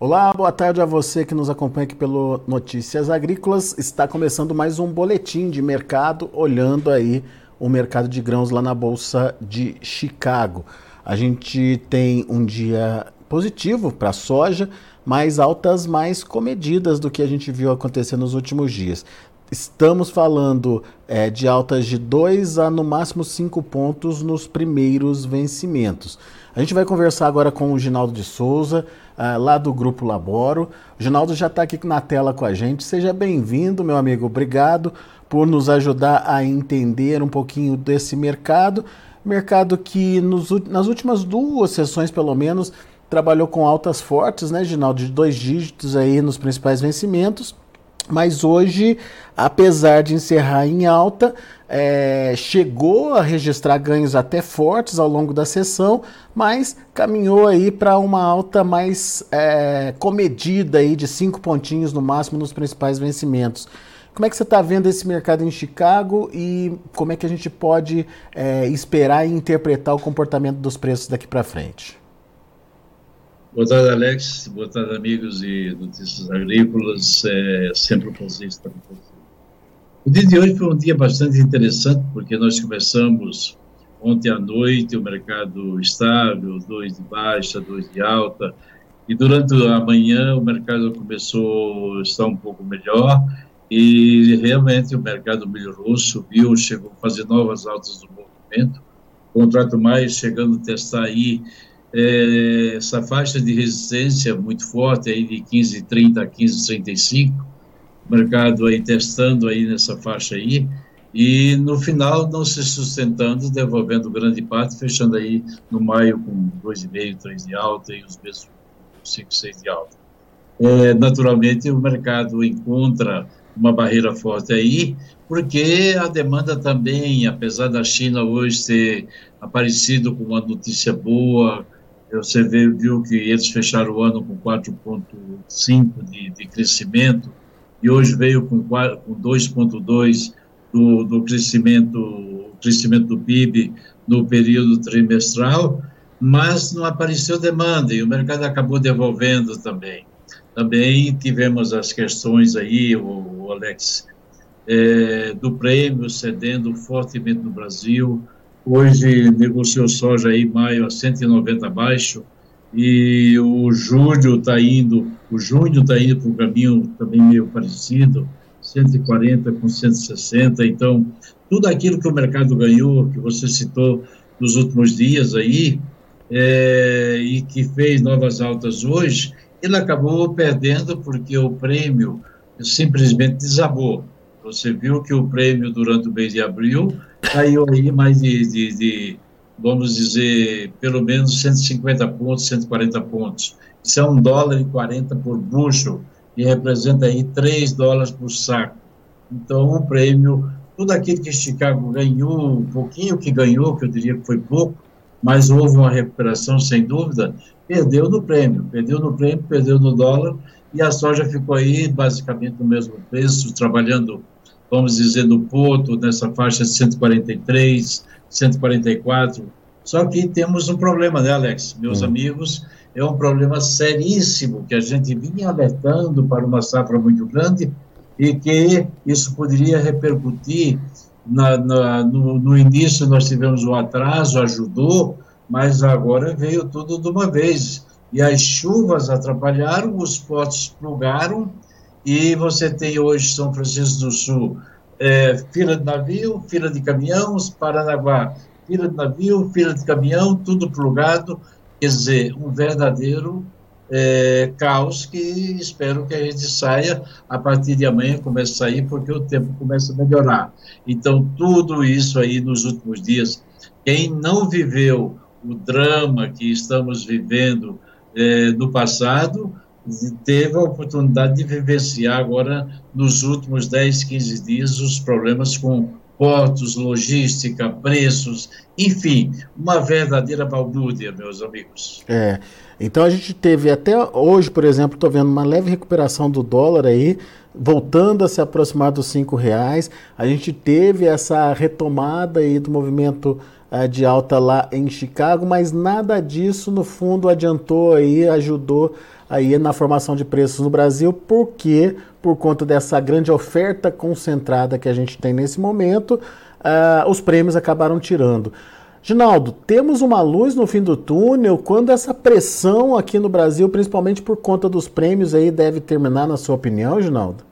Olá, boa tarde a você que nos acompanha aqui pelo Notícias Agrícolas. Está começando mais um boletim de mercado, olhando aí o mercado de grãos lá na Bolsa de Chicago. A gente tem um dia positivo para a soja, mas altas mais comedidas do que a gente viu acontecer nos últimos dias. Estamos falando é, de altas de 2 a no máximo 5 pontos nos primeiros vencimentos. A gente vai conversar agora com o Ginaldo de Souza, uh, lá do Grupo Laboro. O Ginaldo já está aqui na tela com a gente. Seja bem-vindo, meu amigo. Obrigado por nos ajudar a entender um pouquinho desse mercado. Mercado que nos, nas últimas duas sessões, pelo menos, trabalhou com altas fortes, né, Ginaldo? De dois dígitos aí nos principais vencimentos mas hoje, apesar de encerrar em alta, é, chegou a registrar ganhos até fortes ao longo da sessão, mas caminhou aí para uma alta mais é, comedida aí de cinco pontinhos no máximo nos principais vencimentos. Como é que você está vendo esse mercado em Chicago e como é que a gente pode é, esperar e interpretar o comportamento dos preços daqui para frente? Boa tarde, Alex. Boa tarde, amigos e notícias agrícolas. É sempre um prazer estar com você. O dia de hoje foi um dia bastante interessante, porque nós começamos ontem à noite o mercado estável, dois de baixa, dois de alta, e durante a manhã o mercado começou a estar um pouco melhor, e realmente o mercado melhorou, subiu, chegou a fazer novas altas do movimento. O contrato mais chegando a testar aí é, essa faixa de resistência muito forte aí de 15,30 a 15,35, mercado aí testando aí nessa faixa aí, e no final não se sustentando, devolvendo grande parte, fechando aí no maio com 2,5, 3 de alta e os meses 5, 6 de alta. É, naturalmente o mercado encontra uma barreira forte aí, porque a demanda também, apesar da China hoje ter aparecido com uma notícia boa, você viu que eles fecharam o ano com 4,5% de, de crescimento e hoje veio com, com 2,2% do, do crescimento, crescimento do PIB no período trimestral, mas não apareceu demanda e o mercado acabou devolvendo também. Também tivemos as questões aí, o, o Alex, é, do prêmio cedendo fortemente no Brasil, Hoje negociou soja aí maio a 190 abaixo e o julho está indo, o junho está indo para um caminho também meio parecido, 140 com 160. Então, tudo aquilo que o mercado ganhou, que você citou nos últimos dias aí, é, e que fez novas altas hoje, ele acabou perdendo porque o prêmio simplesmente desabou. Você viu que o prêmio durante o mês de abril caiu aí mais de, de, de, vamos dizer, pelo menos 150 pontos, 140 pontos. Isso é um dólar e 40 por bucho, e representa aí 3 dólares por saco. Então, o prêmio, tudo aquilo que Chicago ganhou, um pouquinho que ganhou, que eu diria que foi pouco, mas houve uma recuperação sem dúvida, perdeu no prêmio, perdeu no prêmio, perdeu no dólar, e a soja ficou aí basicamente no mesmo preço, trabalhando vamos dizer, do Porto, nessa faixa de 143, 144. Só que temos um problema, né, Alex? Meus hum. amigos, é um problema seríssimo que a gente vinha alertando para uma safra muito grande e que isso poderia repercutir. Na, na, no, no início nós tivemos um atraso, ajudou, mas agora veio tudo de uma vez. E as chuvas atrapalharam, os portos plugaram, e você tem hoje São Francisco do Sul, é, fila de navio, fila de caminhão, Paranaguá, fila de navio, fila de caminhão, tudo plugado, quer dizer, um verdadeiro é, caos que espero que a gente saia a partir de amanhã, comece a sair, porque o tempo começa a melhorar. Então, tudo isso aí nos últimos dias, quem não viveu o drama que estamos vivendo é, no passado, teve a oportunidade de vivenciar agora, nos últimos 10, 15 dias, os problemas com portos, logística, preços, enfim, uma verdadeira balbúrdia, meus amigos. É, então a gente teve até hoje, por exemplo, estou vendo uma leve recuperação do dólar aí, voltando a se aproximar dos cinco reais. A gente teve essa retomada aí do movimento uh, de alta lá em Chicago, mas nada disso no fundo adiantou aí, ajudou aí na formação de preços no Brasil, porque por conta dessa grande oferta concentrada que a gente tem nesse momento, uh, os prêmios acabaram tirando. Ginaldo, temos uma luz no fim do túnel quando essa pressão aqui no Brasil, principalmente por conta dos prêmios aí, deve terminar, na sua opinião, Ginaldo?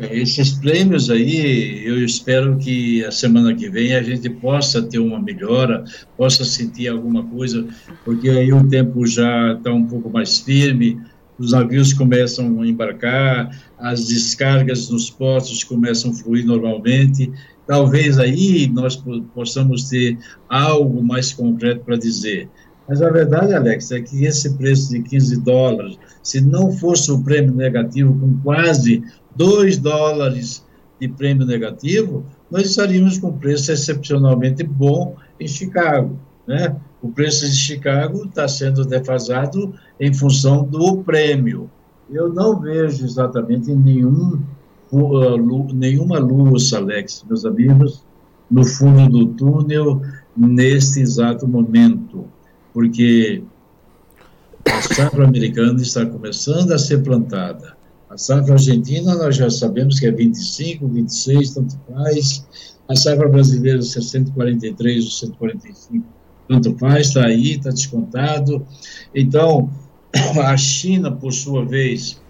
Esses prêmios aí, eu espero que a semana que vem a gente possa ter uma melhora, possa sentir alguma coisa, porque aí o tempo já está um pouco mais firme, os navios começam a embarcar, as descargas nos portos começam a fluir normalmente. Talvez aí nós possamos ter algo mais concreto para dizer. Mas a verdade, Alex, é que esse preço de 15 dólares, se não fosse o prêmio negativo com quase 2 dólares de prêmio negativo, nós estaríamos com um preço excepcionalmente bom em Chicago. Né? O preço de Chicago está sendo defasado em função do prêmio. Eu não vejo exatamente nenhum, uh, nenhuma luz, Alex, meus amigos, no fundo do túnel neste exato momento, porque a safra americana está começando a ser plantada a safra argentina, nós já sabemos que é 25, 26, tanto faz. A safra brasileira, 643 ou 145, tanto faz, está aí, está descontado. Então, a China, por sua vez,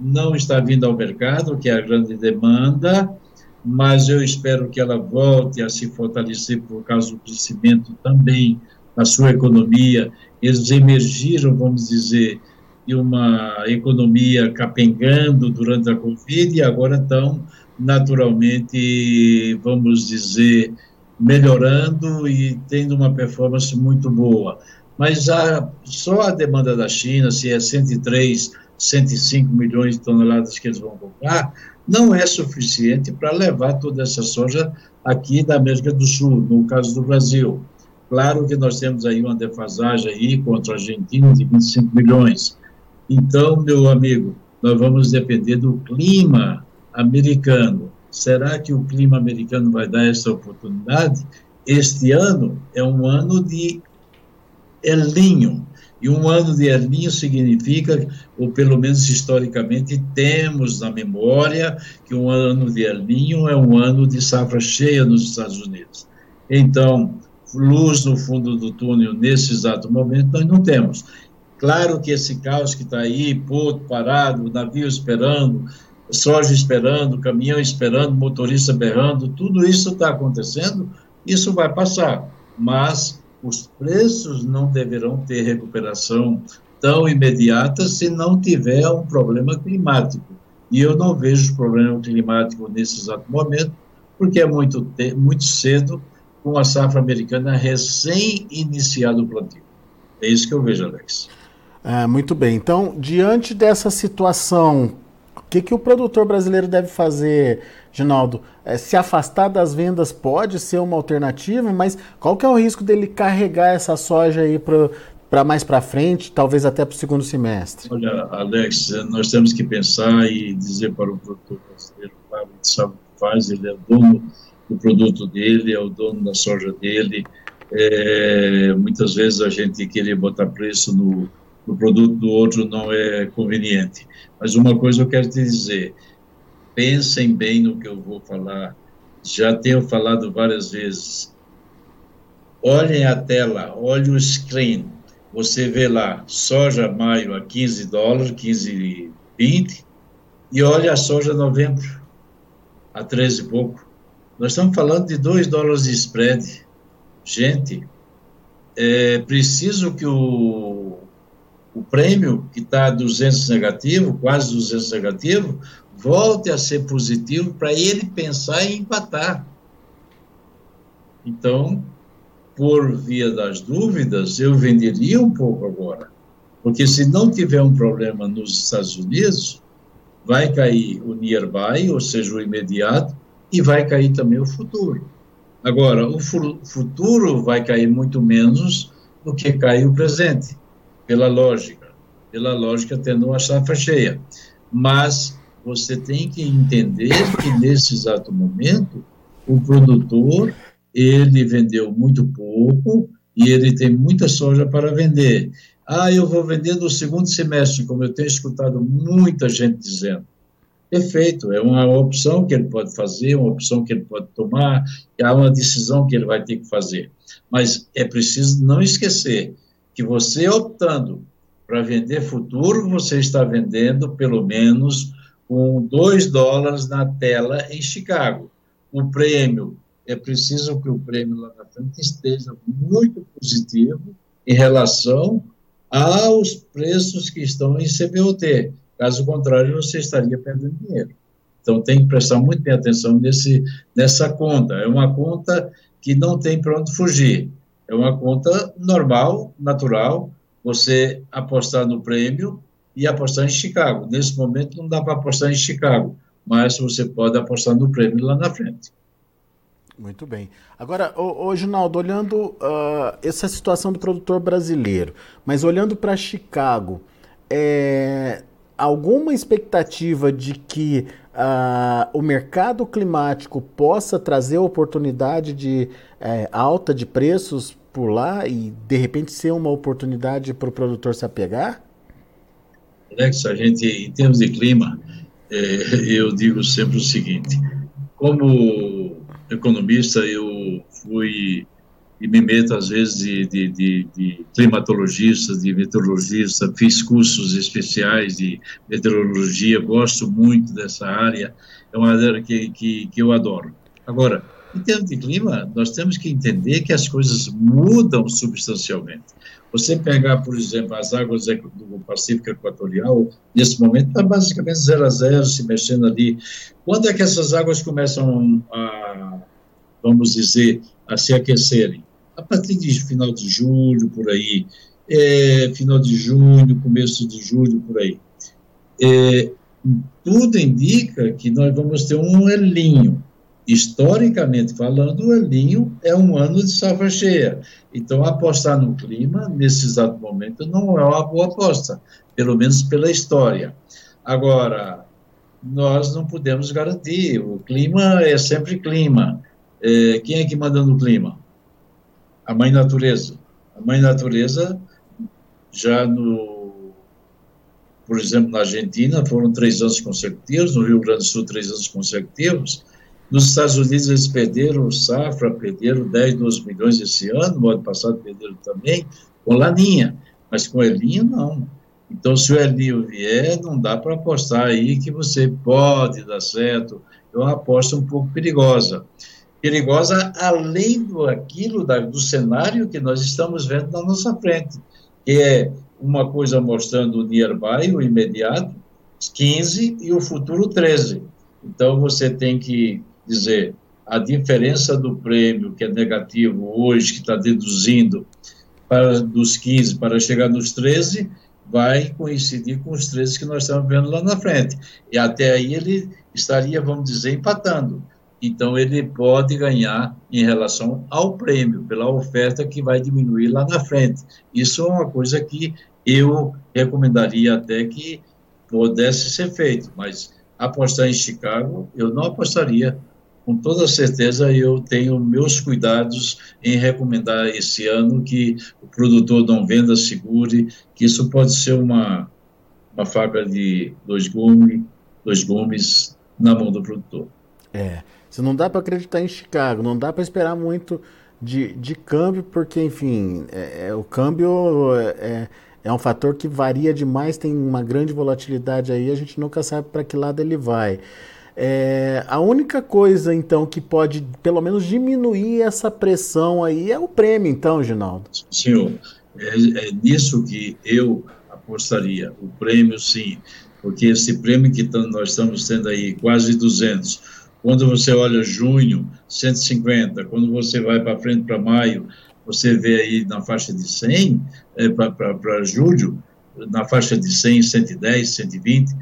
não está vindo ao mercado, que é a grande demanda, mas eu espero que ela volte a se fortalecer por causa do crescimento também da sua economia. Eles emergiram, vamos dizer, de uma economia capengando durante a Covid e agora estão naturalmente, vamos dizer, melhorando e tendo uma performance muito boa. Mas a, só a demanda da China, se é 103, 105 milhões de toneladas que eles vão comprar, não é suficiente para levar toda essa soja aqui da América do Sul, no caso do Brasil. Claro que nós temos aí uma defasagem aí contra a Argentina de 25 milhões, então, meu amigo, nós vamos depender do clima americano. Será que o clima americano vai dar essa oportunidade? Este ano é um ano de El Ninho. E um ano de El Ninho significa, ou pelo menos historicamente, temos na memória que um ano de El Ninho é um ano de safra cheia nos Estados Unidos. Então, luz no fundo do túnel nesse exato momento nós não temos. Claro que esse caos que está aí, porto parado, navio esperando, soja esperando, caminhão esperando, motorista berrando, tudo isso está acontecendo, isso vai passar, mas os preços não deverão ter recuperação tão imediata se não tiver um problema climático. E eu não vejo problema climático nesse exato momento, porque é muito, muito cedo, com a safra americana recém-iniciado o plantio. É isso que eu vejo, Alex. É, muito bem. Então, diante dessa situação, o que, que o produtor brasileiro deve fazer, Ginaldo? É, se afastar das vendas pode ser uma alternativa, mas qual que é o risco dele carregar essa soja aí para mais para frente, talvez até para o segundo semestre? Olha, Alex, nós temos que pensar e dizer para o produtor brasileiro, claro, ele sabe o que faz, ele é dono do produto dele, é o dono da soja dele. É, muitas vezes a gente querer botar preço no o produto do outro não é conveniente. Mas uma coisa eu quero te dizer: pensem bem no que eu vou falar. Já tenho falado várias vezes. Olhem a tela, olhem o screen. Você vê lá, soja maio a 15 dólares, 15, 20, e olha a soja novembro a 13 e pouco. Nós estamos falando de 2 dólares de spread. Gente, é preciso que o o prêmio, que está 200 negativo, quase 200 negativo, volte a ser positivo para ele pensar em empatar. Então, por via das dúvidas, eu venderia um pouco agora. Porque se não tiver um problema nos Estados Unidos, vai cair o nearby, ou seja, o imediato, e vai cair também o futuro. Agora, o futuro vai cair muito menos do que cai o presente pela lógica, pela lógica tendo uma safra cheia. Mas você tem que entender que nesse exato momento o produtor ele vendeu muito pouco e ele tem muita soja para vender. Ah, eu vou vender no segundo semestre, como eu tenho escutado muita gente dizendo. Perfeito, é uma opção que ele pode fazer, uma opção que ele pode tomar, é uma decisão que ele vai ter que fazer. Mas é preciso não esquecer que você optando para vender futuro, você está vendendo pelo menos com 2 dólares na tela em Chicago. O prêmio, é preciso que o prêmio lá na frente esteja muito positivo em relação aos preços que estão em CBOT. Caso contrário, você estaria perdendo dinheiro. Então, tem que prestar muito bem atenção nesse, nessa conta. É uma conta que não tem para onde fugir. É uma conta normal, natural, você apostar no prêmio e apostar em Chicago. Nesse momento, não dá para apostar em Chicago, mas você pode apostar no prêmio lá na frente. Muito bem. Agora, ô, Ginaldo, olhando uh, essa situação do produtor brasileiro, mas olhando para Chicago, é, alguma expectativa de que uh, o mercado climático possa trazer oportunidade de uh, alta de preços por lá e de repente ser uma oportunidade para o produtor se apegar? Alex, a gente, em termos de clima, é, eu digo sempre o seguinte: como economista, eu fui e me meto às vezes de, de, de, de climatologista, de meteorologista, fiz cursos especiais de meteorologia, gosto muito dessa área, é uma área que, que, que eu adoro. Agora, em termos de clima, nós temos que entender que as coisas mudam substancialmente. Você pegar, por exemplo, as águas do Pacífico Equatorial, nesse momento está basicamente zero a zero, se mexendo ali. Quando é que essas águas começam a, vamos dizer, a se aquecerem? A partir de final de julho, por aí, é, final de junho, começo de julho, por aí. É, tudo indica que nós vamos ter um elinho. Historicamente falando, o elinho é um ano de safra cheia. Então, apostar no clima, nesse exato momento, não é uma boa aposta, pelo menos pela história. Agora, nós não podemos garantir, o clima é sempre clima. É, quem é que manda no clima? A mãe natureza. A mãe natureza, já no, por exemplo, na Argentina, foram três anos consecutivos, no Rio Grande do Sul, três anos consecutivos. Nos Estados Unidos, eles perderam safra, perderam 10, 12 milhões esse ano, no ano passado perderam também, com laninha, mas com elinho, não. Então, se o elinho vier, não dá para apostar aí que você pode dar certo. É uma aposta um pouco perigosa perigosa além do aquilo da, do cenário que nós estamos vendo na nossa frente, que é uma coisa mostrando o nearby, o imediato, 15 e o futuro 13. Então você tem que dizer a diferença do prêmio que é negativo hoje, que está deduzindo para dos 15 para chegar nos 13, vai coincidir com os 13 que nós estamos vendo lá na frente. E até aí ele estaria, vamos dizer, empatando então ele pode ganhar em relação ao prêmio, pela oferta que vai diminuir lá na frente. Isso é uma coisa que eu recomendaria até que pudesse ser feito, mas apostar em Chicago, eu não apostaria. Com toda certeza, eu tenho meus cuidados em recomendar esse ano que o produtor não venda, segure, que isso pode ser uma, uma faca de dois gumes, dois gumes na mão do produtor. É. Se não dá para acreditar em Chicago, não dá para esperar muito de, de câmbio, porque, enfim, é, é, o câmbio é, é, um fator que varia demais, tem uma grande volatilidade aí, a gente nunca sabe para que lado ele vai. É, a única coisa, então, que pode, pelo menos, diminuir essa pressão aí é o prêmio, então, Ginaldo. Senhor, é, é nisso que eu apostaria. O prêmio, sim, porque esse prêmio que nós estamos tendo aí, quase 200, quando você olha junho, 150. Quando você vai para frente para maio, você vê aí na faixa de 100, é, para julho, na faixa de 100, 110, 120.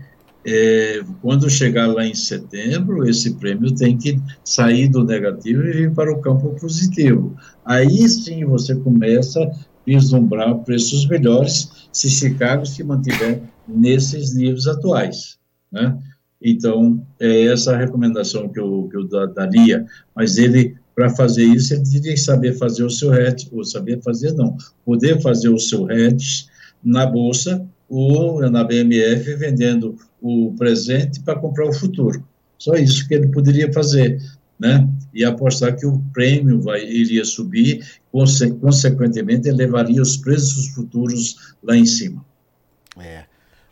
É, quando chegar lá em setembro, esse prêmio tem que sair do negativo e vir para o campo positivo. Aí sim você começa a vislumbrar preços melhores se Chicago se mantiver nesses níveis atuais. Né? Então, é essa a recomendação que eu, que eu daria, mas ele para fazer isso, ele teria que saber fazer o seu hedge, ou saber fazer não, poder fazer o seu hedge na bolsa ou na BMF vendendo o presente para comprar o futuro. Só isso que ele poderia fazer, né? E apostar que o prêmio vai, iria subir, conse consequentemente elevaria os preços futuros lá em cima. É.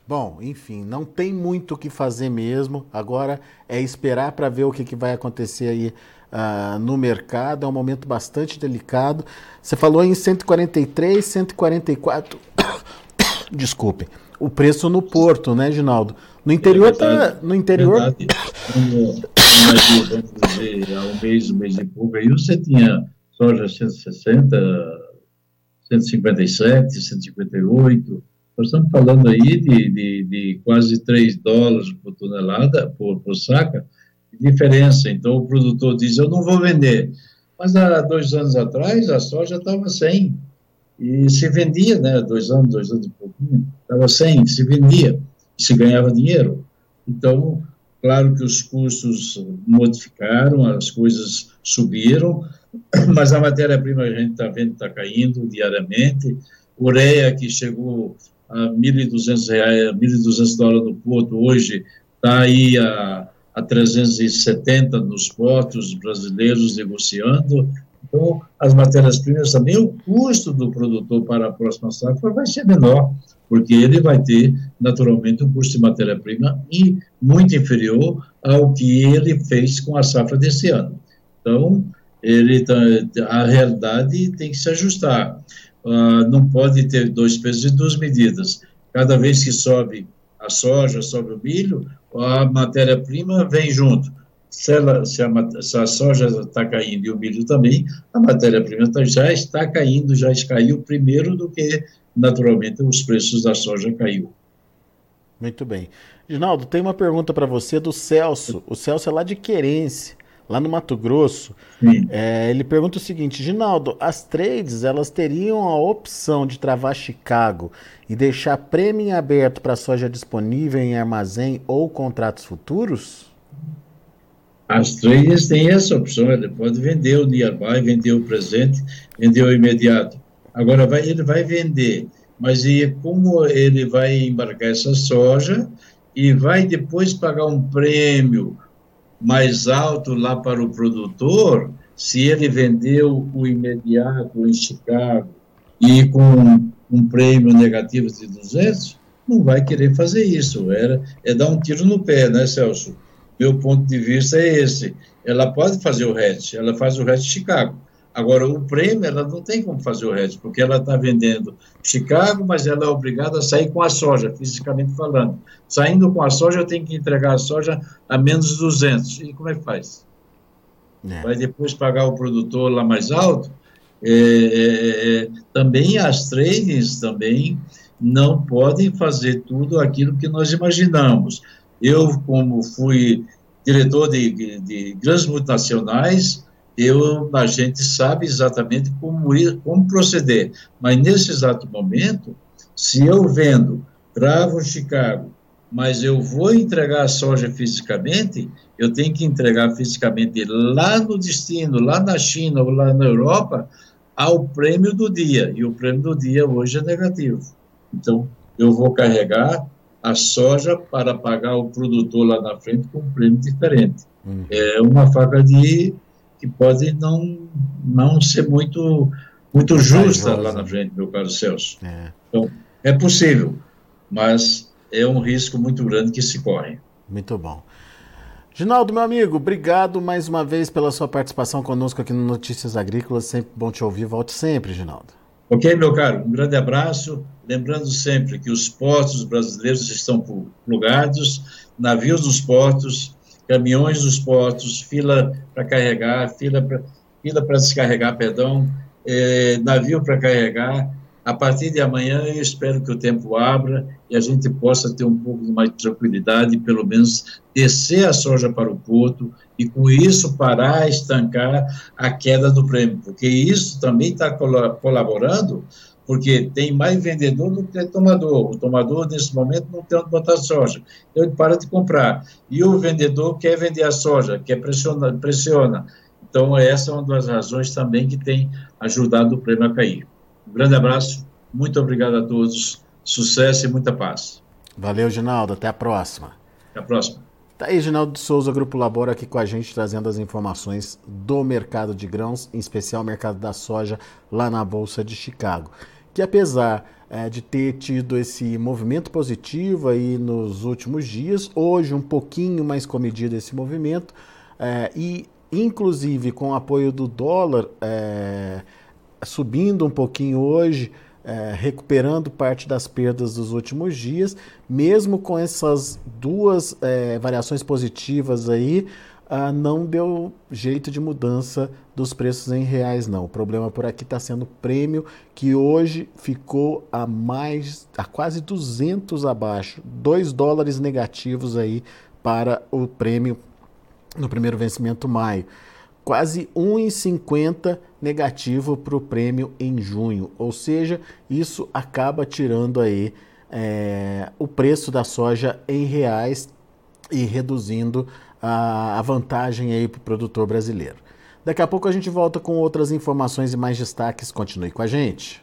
Bom, enfim, não tem muito o que fazer mesmo. Agora é esperar para ver o que, que vai acontecer aí uh, no mercado. É um momento bastante delicado. Você falou em 143, 144. Desculpe. O preço no porto, né, Ginaldo? No interior é tá. No interior. Dizer, há um mês, um mês e pouco, aí você tinha soja 160, 157, 158 nós estamos falando aí de, de, de quase 3 dólares por tonelada, por, por saca, de diferença. Então, o produtor diz, eu não vou vender. Mas há dois anos atrás, a soja estava 100. E se vendia, né? Dois anos, dois anos e pouquinho, estava 100, se vendia, se ganhava dinheiro. Então, claro que os custos modificaram, as coisas subiram, mas a matéria-prima a gente está vendo está caindo diariamente. Ureia, que chegou a 1.200 reais, 1.200 dólares no porto, hoje está aí a, a 370 nos portos brasileiros negociando. Então, as matérias-primas também, o custo do produtor para a próxima safra vai ser menor, porque ele vai ter, naturalmente, um custo de matéria-prima e muito inferior ao que ele fez com a safra desse ano. Então, ele tá, a realidade tem que se ajustar uh, não pode ter dois pesos e duas medidas. Cada vez que sobe a soja, sobe o milho, a matéria-prima vem junto. Se, ela, se, a, se a soja está caindo e o milho também, a matéria-prima tá, já está caindo, já caiu primeiro do que, naturalmente, os preços da soja caiu. Muito bem. Ginaldo, tem uma pergunta para você do Celso. O Celso é lá de Querência lá no Mato Grosso, é, ele pergunta o seguinte, Ginaldo, as trades elas teriam a opção de travar Chicago e deixar prêmio em aberto para soja disponível em armazém ou contratos futuros? As trades têm essa opção, ele pode vender o nearby, vender o presente, vender o imediato. Agora vai, ele vai vender, mas e como ele vai embarcar essa soja e vai depois pagar um prêmio mais alto lá para o produtor, se ele vendeu o imediato em Chicago e com um prêmio negativo de 200, não vai querer fazer isso. Era, é dar um tiro no pé, né, Celso? Meu ponto de vista é esse. Ela pode fazer o hedge, ela faz o hedge Chicago. Agora, o prêmio, ela não tem como fazer o hedge, porque ela está vendendo Chicago, mas ela é obrigada a sair com a soja, fisicamente falando. Saindo com a soja, tem que entregar a soja a menos 200. E como é que faz? É. Vai depois pagar o produtor lá mais alto? É, é, é também as tradings também não podem fazer tudo aquilo que nós imaginamos. Eu, como fui diretor de, de grandes multinacionais, eu, a gente sabe exatamente como, ir, como proceder. Mas nesse exato momento, se eu vendo, travo Chicago, mas eu vou entregar a soja fisicamente, eu tenho que entregar fisicamente lá no destino, lá na China ou lá na Europa, ao prêmio do dia. E o prêmio do dia hoje é negativo. Então, eu vou carregar a soja para pagar o produtor lá na frente com um prêmio diferente. Hum. É uma faca de que pode não, não ser muito, muito justa lá na frente, meu caro Celso. É. Então, é possível, mas é um risco muito grande que se corre. Muito bom. Ginaldo, meu amigo, obrigado mais uma vez pela sua participação conosco aqui no Notícias Agrícolas. Sempre bom te ouvir. Volte sempre, Ginaldo. Ok, meu caro. Um grande abraço. Lembrando sempre que os portos brasileiros estão plugados, navios dos portos caminhões dos portos, fila para carregar, fila para fila descarregar, perdão, é, navio para carregar. A partir de amanhã, eu espero que o tempo abra e a gente possa ter um pouco mais de tranquilidade, pelo menos descer a soja para o porto e, com isso, parar, estancar a queda do prêmio, porque isso também está colaborando porque tem mais vendedor do que tomador. O tomador, nesse momento, não tem onde botar soja. Então, ele para de comprar. E o vendedor quer vender a soja, quer pressiona, pressiona. Então, essa é uma das razões também que tem ajudado o prêmio a cair. Um grande abraço, muito obrigado a todos, sucesso e muita paz. Valeu, Ginaldo, até a próxima. Até a próxima. Tá aí, Ginaldo de Souza, Grupo Labora, aqui com a gente, trazendo as informações do mercado de grãos, em especial o mercado da soja, lá na Bolsa de Chicago. Que apesar é, de ter tido esse movimento positivo aí nos últimos dias, hoje um pouquinho mais comedido esse movimento, é, e inclusive com o apoio do dólar é, subindo um pouquinho hoje, é, recuperando parte das perdas dos últimos dias, mesmo com essas duas é, variações positivas aí, ah, não deu jeito de mudança dos preços em reais, não. O problema por aqui está sendo o prêmio, que hoje ficou a mais, a quase 200 abaixo, 2 dólares negativos aí para o prêmio no primeiro vencimento maio. Quase 1,50 negativo para o prêmio em junho, ou seja, isso acaba tirando aí é, o preço da soja em reais e reduzindo a, vantagem aí para o produtor brasileiro. Daqui a pouco a gente volta com outras informações e mais destaques. Continue com a gente.